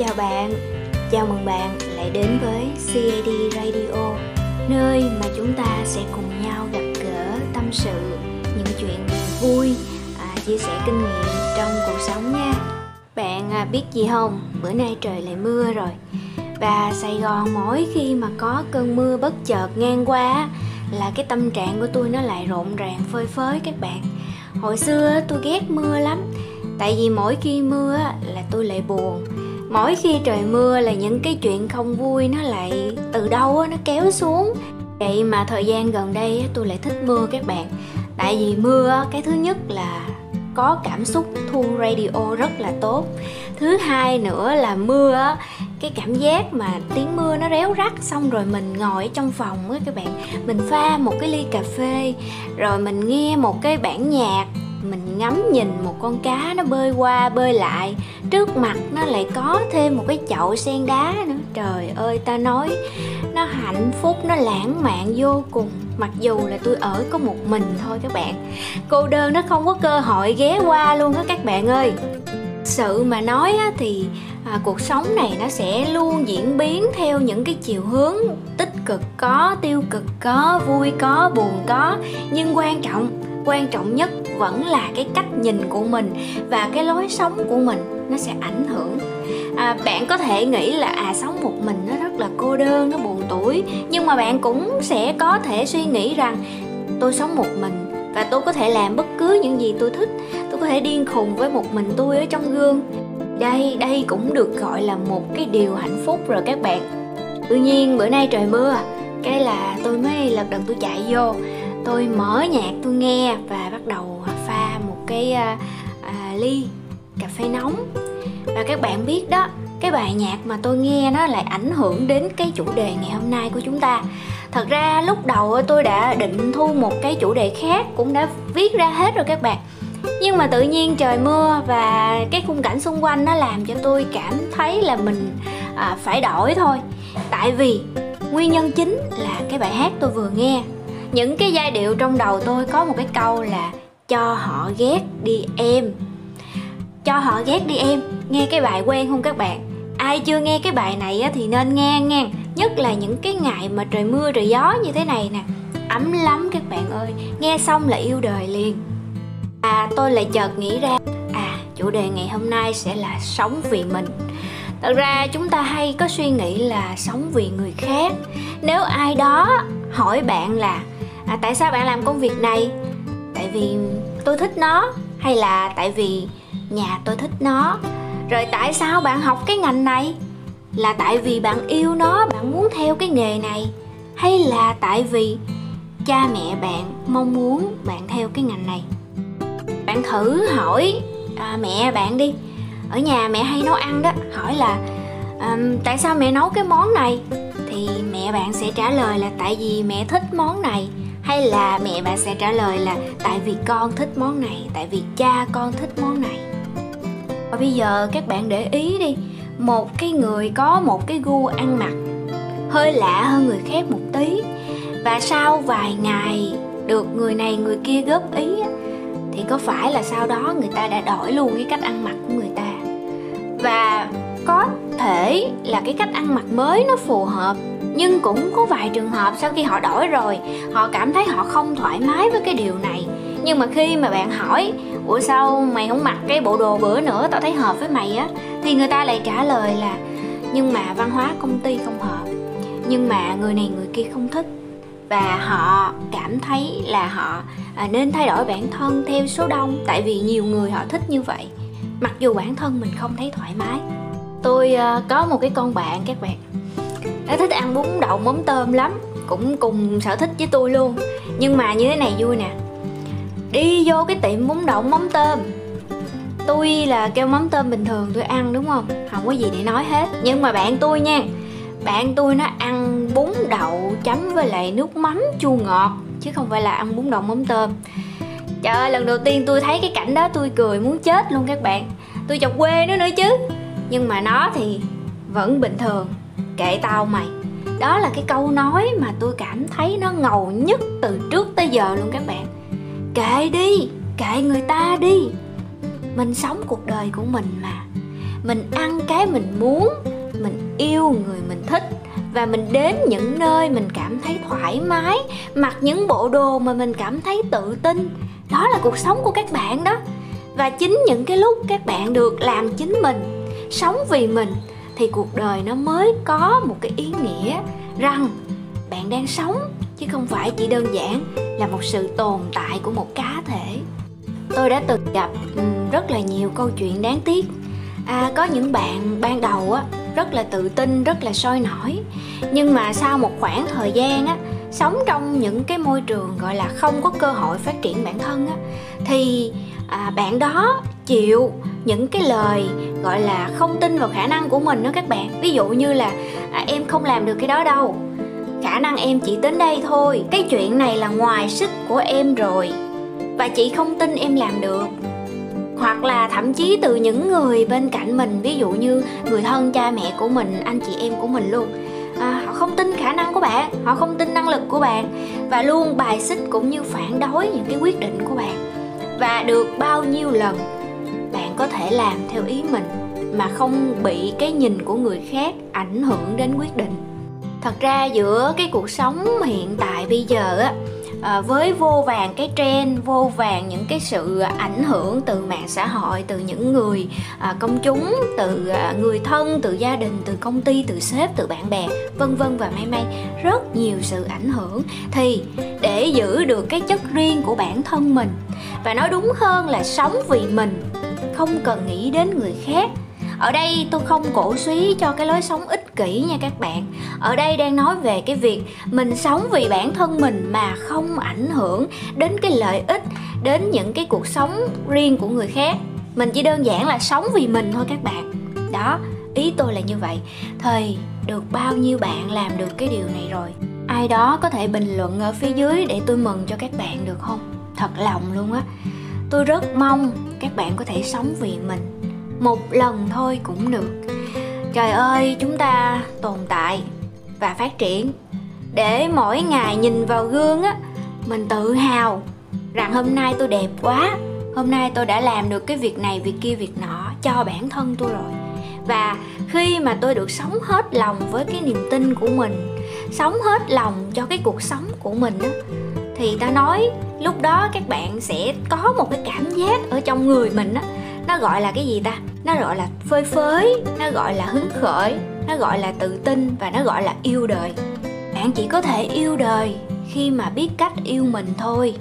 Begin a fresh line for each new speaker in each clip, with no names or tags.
chào bạn. Chào mừng bạn lại đến với CAD Radio Nơi mà chúng ta sẽ cùng nhau gặp gỡ, tâm sự Những chuyện vui, à, chia sẻ kinh nghiệm trong cuộc sống nha. Bạn à, biết gì không, bữa nay trời lại mưa rồi. Và Sài Gòn mỗi khi mà có cơn mưa bất chợt ngang qua Là cái tâm trạng của tôi nó lại rộn ràng phơi phới các bạn. Hồi xưa tôi ghét mưa lắm. Tại vì mỗi khi mưa là tôi lại buồn mỗi khi trời mưa là những cái chuyện không vui nó lại từ đâu nó kéo xuống. Vậy mà thời gian gần đây tôi lại thích mưa các bạn. Tại vì mưa cái thứ nhất là có cảm xúc, thu radio rất là tốt. Thứ hai nữa là mưa cái cảm giác mà tiếng mưa nó réo rắt, xong rồi mình ngồi ở trong phòng á các bạn. Mình pha một cái ly cà phê, rồi mình nghe một cái bản nhạc mình ngắm nhìn một con cá nó bơi qua bơi lại. Trước mặt nó lại có thêm một cái chậu sen đá nữa. Trời ơi ta nói nó hạnh phúc nó lãng mạn vô cùng. Mặc dù là tôi ở có một mình thôi các bạn. Cô đơn nó không có cơ hội ghé qua luôn á các bạn ơi. Sự mà nói á, thì à, cuộc sống này nó sẽ luôn diễn biến theo những cái chiều hướng tích cực có tiêu cực có vui có buồn có. Nhưng quan trọng quan trọng nhất vẫn là cái cách nhìn của mình và cái lối sống của mình nó sẽ ảnh hưởng. À, bạn có thể nghĩ là à sống một mình nó rất là cô đơn nó buồn tuổi nhưng mà bạn cũng sẽ có thể suy nghĩ rằng tôi sống một mình và tôi có thể làm bất cứ những gì tôi thích. Tôi có thể điên khùng với một mình tôi ở trong gương. Đây đây cũng được gọi là một cái điều hạnh phúc rồi các bạn. Tuy nhiên bữa nay trời mưa cái là tôi mới lật đật tôi chạy vô tôi mở nhạc tôi nghe và bắt đầu pha một cái à, à, ly cà phê nóng. Và các bạn biết đó cái bài nhạc mà tôi nghe nó lại ảnh hưởng đến cái chủ đề ngày hôm nay của chúng ta. Thật ra lúc đầu tôi đã định thu một cái chủ đề khác cũng đã viết ra hết rồi các bạn. Nhưng mà tự nhiên trời mưa và cái khung cảnh xung quanh nó làm cho tôi cảm thấy là mình à, phải đổi thôi. Tại vì nguyên nhân chính là cái bài hát tôi vừa nghe những cái giai điệu trong đầu tôi có một cái câu là cho họ ghét đi em. Cho họ ghét đi em, nghe cái bài quen không các bạn? Ai chưa nghe cái bài này thì nên nghe nghe nhất là những cái ngày mà trời mưa, trời gió như thế này nè. Ấm lắm các bạn ơi, nghe xong là yêu đời liền. À tôi lại chợt nghĩ ra à chủ đề ngày hôm nay sẽ là sống vì mình. Thật ra chúng ta hay có suy nghĩ là sống vì người khác. Nếu ai đó hỏi bạn là à, tại sao bạn làm công việc này? Tại vì tôi thích nó hay là tại vì nhà tôi thích nó? Rồi tại sao bạn học cái ngành này? Là tại vì bạn yêu nó bạn muốn theo cái nghề này? Hay là tại vì cha mẹ bạn mong muốn bạn theo cái ngành này? Bạn thử hỏi à, mẹ bạn đi. Ở nhà mẹ hay nấu ăn đó hỏi là à, tại sao mẹ nấu cái món này? Mẹ bạn sẽ trả lời là tại vì mẹ thích món này, hay là mẹ bạn sẽ trả lời là tại vì con thích món này, tại vì cha con thích món này. Và bây giờ các bạn để ý đi, một cái người có một cái gu ăn mặc hơi lạ hơn người khác một tí. Và sau vài ngày được người này người kia góp ý thì có phải là sau đó người ta đã đổi luôn cái cách ăn mặc của người ta? Và có thể là cái cách ăn mặc mới nó phù hợp nhưng cũng có vài trường hợp sau khi họ đổi rồi, họ cảm thấy họ không thoải mái với cái điều này. Nhưng mà khi mà bạn hỏi, ủa sao mày không mặc cái bộ đồ bữa nữa, tao thấy hợp với mày á? Thì người ta lại trả lời là, nhưng mà văn hóa công ty không hợp. Nhưng mà người này người kia không thích. Và họ cảm thấy là họ à, nên thay đổi bản thân theo số đông, tại vì nhiều người họ thích như vậy. Mặc dù bản thân mình không thấy thoải mái. Tôi à, có một cái con bạn, các bạn nó thích ăn bún đậu mắm tôm lắm, cũng cùng sở thích với tôi luôn. Nhưng mà như thế này vui nè. Đi vô cái tiệm bún đậu mắm tôm. Tôi là kêu mắm tôm bình thường tôi ăn đúng không? Không có gì để nói hết. Nhưng mà bạn tôi nha, bạn tôi nó ăn bún đậu chấm với lại nước mắm chua ngọt, chứ không phải là ăn bún đậu mắm tôm. Trời ơi, lần đầu tiên tôi thấy cái cảnh đó tôi cười muốn chết luôn các bạn. Tôi chọc quê nó nữa chứ. Nhưng mà nó thì vẫn bình thường kệ tao mày. Đó là cái câu nói mà tôi cảm thấy nó ngầu nhất từ trước tới giờ luôn các bạn. Kệ đi, kệ người ta đi. Mình sống cuộc đời của mình mà. Mình ăn cái mình muốn, mình yêu người mình thích và mình đến những nơi mình cảm thấy thoải mái, mặc những bộ đồ mà mình cảm thấy tự tin. Đó là cuộc sống của các bạn đó. Và chính những cái lúc các bạn được làm chính mình, sống vì mình thì cuộc đời nó mới có một cái ý nghĩa rằng bạn đang sống chứ không phải chỉ đơn giản là một sự tồn tại của một cá thể. Tôi đã từng gặp ừ, rất là nhiều câu chuyện đáng tiếc. À, có những bạn ban đầu á rất là tự tin rất là sôi nổi. Nhưng mà sau một khoảng thời gian á sống trong những cái môi trường gọi là không có cơ hội phát triển bản thân á thì à, bạn đó chịu những cái lời gọi là không tin vào khả năng của mình đó các bạn. Ví dụ như là à, em không làm được cái đó đâu. Khả năng em chỉ đến đây thôi. Cái chuyện này là ngoài sức của em rồi và chị không tin em làm được. Hoặc là thậm chí từ những người bên cạnh mình ví dụ như người thân cha mẹ của mình anh chị em của mình luôn. À, họ không tin khả năng của bạn họ không tin năng lực của bạn và luôn bài xích cũng như phản đối những cái quyết định của bạn. Và được bao nhiêu lần có thể làm theo ý mình mà không bị cái nhìn của người khác ảnh hưởng đến quyết định. Thật ra giữa cái cuộc sống hiện tại bây giờ á à, với vô vàng cái trend vô vàng những cái sự ảnh hưởng từ mạng xã hội từ những người à, công chúng từ à, người thân từ gia đình từ công ty từ sếp từ bạn bè vân vân và may may rất nhiều sự ảnh hưởng thì để giữ được cái chất riêng của bản thân mình và nói đúng hơn là sống vì mình không cần nghĩ đến người khác. Ở đây tôi không cổ suý cho cái lối sống ích kỷ nha các bạn. Ở đây đang nói về cái việc mình sống vì bản thân mình mà không ảnh hưởng đến cái lợi ích, đến những cái cuộc sống riêng của người khác. Mình chỉ đơn giản là sống vì mình thôi các bạn. Đó, ý tôi là như vậy. Thời được bao nhiêu bạn làm được cái điều này rồi? Ai đó có thể bình luận ở phía dưới để tôi mừng cho các bạn được không? Thật lòng luôn á tôi rất mong các bạn có thể sống vì mình. Một lần thôi cũng được. Trời ơi, chúng ta tồn tại và phát triển. Để mỗi ngày nhìn vào gương á, mình tự hào rằng hôm nay tôi đẹp quá. Hôm nay tôi đã làm được cái việc này, việc kia, việc nọ cho bản thân tôi rồi. Và khi mà tôi được sống hết lòng với cái niềm tin của mình, sống hết lòng cho cái cuộc sống của mình á thì ta nói, lúc đó các bạn sẽ có một cái cảm giác ở trong người mình á. Nó gọi là cái gì ta? Nó gọi là phơi phới, nó gọi là hứng khởi, nó gọi là tự tin và nó gọi là yêu đời. Bạn chỉ có thể yêu đời khi mà biết cách yêu mình thôi.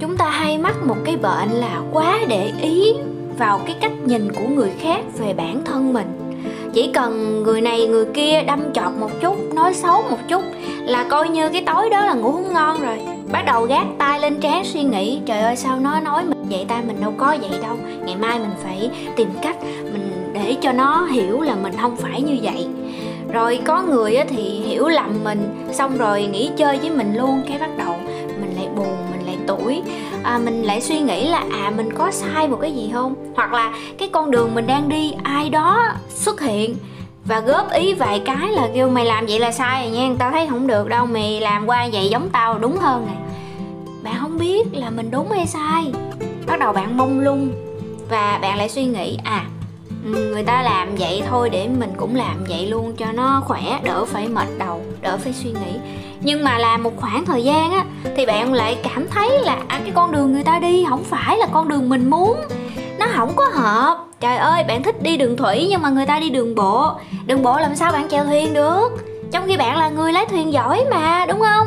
Chúng ta hay mắc một cái bệnh là quá để ý vào cái cách nhìn của người khác về bản thân mình. Chỉ cần người này người kia đâm chọt một chút, nói xấu một chút là coi như cái tối đó là ngủ không ngon rồi bắt đầu gác tay lên trán suy nghĩ trời ơi sao nó nói mình vậy ta? Mình đâu có vậy đâu. Ngày mai mình phải tìm cách mình để cho nó hiểu là mình không phải như vậy. Rồi có người thì hiểu lầm mình xong rồi nghĩ chơi với mình luôn cái bắt đầu mình lại buồn mình lại tuổi à, mình lại suy nghĩ là à mình có sai một cái gì không? Hoặc là cái con đường mình đang đi ai đó xuất hiện và góp ý vài cái là kêu mày làm vậy là sai rồi nha tao thấy không được đâu mày làm qua vậy giống tao đúng hơn này không biết là mình đúng hay sai. Bắt đầu bạn mông lung và bạn lại suy nghĩ à người ta làm vậy thôi để mình cũng làm vậy luôn cho nó khỏe đỡ phải mệt đầu đỡ phải suy nghĩ. Nhưng mà làm một khoảng thời gian á thì bạn lại cảm thấy là à, cái con đường người ta đi không phải là con đường mình muốn. Nó không có hợp. Trời ơi bạn thích đi đường thủy nhưng mà người ta đi đường bộ. Đường bộ làm sao bạn chèo thuyền được? Trong khi bạn là người lái thuyền giỏi mà đúng không?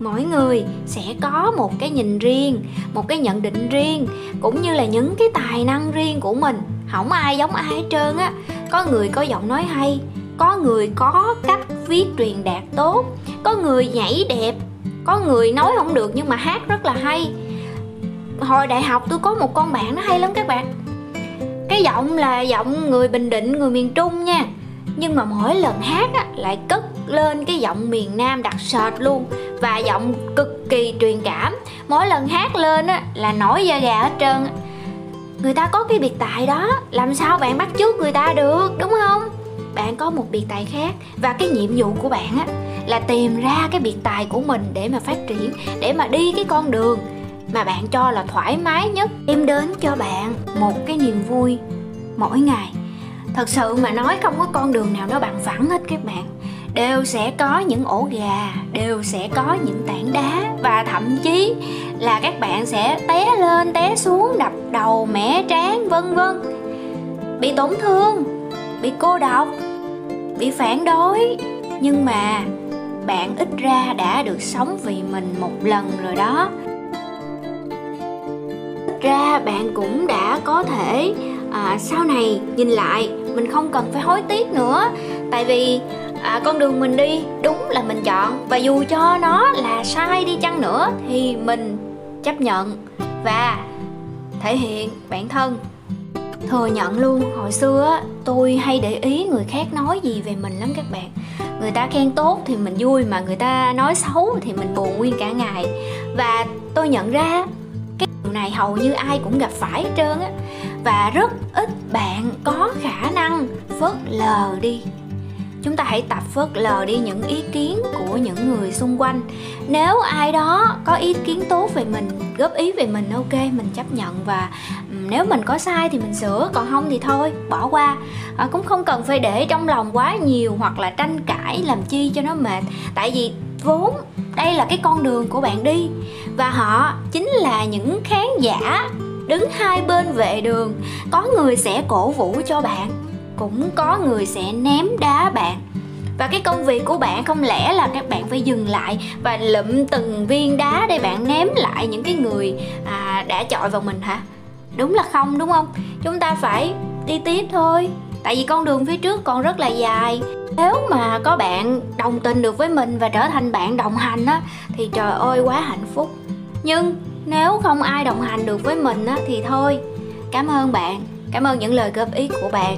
Mỗi người sẽ có một cái nhìn riêng một cái nhận định riêng cũng như là những cái tài năng riêng của mình. Không ai giống ai hết trơn á. Có người có giọng nói hay có người có cách viết truyền đạt tốt có người nhảy đẹp có người nói không được nhưng mà hát rất là hay. Hồi đại học tôi có một con bạn nó hay lắm các bạn. Cái giọng là giọng người bình định người miền trung nha. Nhưng mà mỗi lần hát á, lại cất lên cái giọng miền nam đặc sệt luôn và giọng cực kỳ truyền cảm. Mỗi lần hát lên á, là nổi da gà hết trơn. Người ta có cái biệt tài đó làm sao bạn bắt chước người ta được đúng không? Bạn có một biệt tài khác và cái nhiệm vụ của bạn á là tìm ra cái biệt tài của mình để mà phát triển để mà đi cái con đường mà bạn cho là thoải mái nhất. Đem đến cho bạn một cái niềm vui mỗi ngày. Thật sự mà nói không có con đường nào nó bằng phẳng hết các bạn đều sẽ có những ổ gà đều sẽ có những tảng đá và thậm chí là các bạn sẽ té lên té xuống đập đầu mẻ trán vân vân. Bị tổn thương bị cô độc bị phản đối nhưng mà bạn ít ra đã được sống vì mình một lần rồi đó. Ít ra bạn cũng đã có thể à, sau này nhìn lại mình không cần phải hối tiếc nữa. Tại vì à, con đường mình đi đúng là mình chọn. Và dù cho nó là sai đi chăng nữa thì mình chấp nhận và thể hiện bản thân. Thừa nhận luôn hồi xưa tôi hay để ý người khác nói gì về mình lắm các bạn. Người ta khen tốt thì mình vui mà người ta nói xấu thì mình buồn nguyên cả ngày. Và tôi nhận ra cái điều này hầu như ai cũng gặp phải hết trơn á. Và rất ít bạn có khả năng phớt lờ đi chúng ta hãy tập phớt lờ đi những ý kiến của những người xung quanh. Nếu ai đó có ý kiến tốt về mình góp ý về mình ok mình chấp nhận và nếu mình có sai thì mình sửa còn không thì thôi bỏ qua. À, cũng không cần phải để trong lòng quá nhiều hoặc là tranh cãi làm chi cho nó mệt. Tại vì vốn đây là cái con đường của bạn đi và họ chính là những khán giả đứng hai bên vệ đường. Có người sẽ cổ vũ cho bạn cũng có người sẽ ném đá bạn. Và cái công việc của bạn không lẽ là các bạn phải dừng lại và lụm từng viên đá để bạn ném lại những cái người à, đã chọi vào mình hả? Đúng là không đúng không? Chúng ta phải đi tiếp thôi. Tại vì con đường phía trước còn rất là dài. Nếu mà có bạn đồng tình được với mình và trở thành bạn đồng hành á thì trời ơi quá hạnh phúc. Nhưng nếu không ai đồng hành được với mình á thì thôi. Cảm ơn bạn. Cảm ơn những lời góp ý của bạn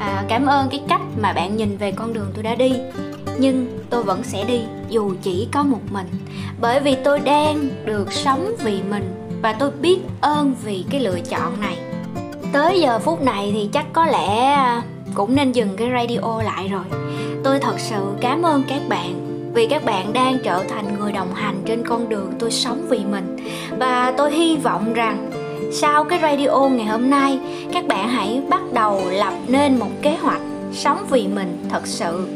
à, cảm ơn cái cách mà bạn nhìn về con đường tôi đã đi. Nhưng tôi vẫn sẽ đi dù chỉ có một mình. Bởi vì tôi đang được sống vì mình và tôi biết ơn vì cái lựa chọn này. Tới giờ phút này thì chắc có lẽ à, cũng nên dừng cái radio lại rồi. Tôi thật sự cảm ơn các bạn vì các bạn đang trở thành người đồng hành trên con đường tôi sống vì mình. Và tôi hy vọng rằng sau cái radio ngày hôm nay, các bạn hãy bắt đầu lập nên một kế hoạch sống vì mình thật sự.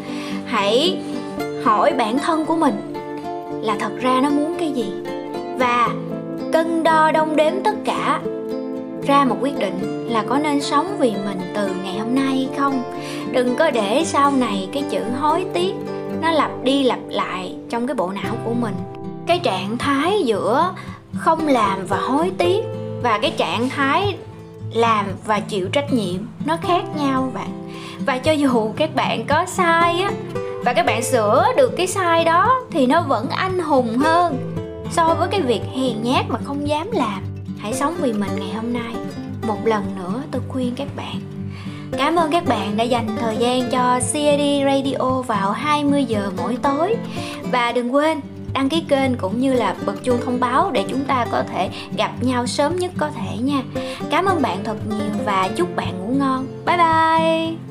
Hãy hỏi bản thân của mình là thật ra nó muốn cái gì? Và cân đo đong đếm tất cả ra một quyết định là có nên sống vì mình từ ngày hôm nay hay không? Đừng có để sau này cái chữ hối tiếc nó lặp đi lặp lại trong cái bộ não của mình. Cái trạng thái giữa không làm và hối tiếc và cái trạng thái làm và chịu trách nhiệm nó khác nhau bạn. Và cho dù các bạn có sai á, và các bạn sửa được cái sai đó thì nó vẫn anh hùng hơn so với cái việc hèn nhát mà không dám làm. Hãy sống vì mình ngày hôm nay. Một lần nữa tôi khuyên các bạn. Cảm ơn các bạn đã dành thời gian cho CAD Radio vào 20 giờ mỗi tối. Và đừng quên đăng ký kênh cũng như là bật chuông thông báo để chúng ta có thể gặp nhau sớm nhất có thể nha. Cảm ơn bạn thật nhiều và chúc bạn ngủ ngon. Bye bye.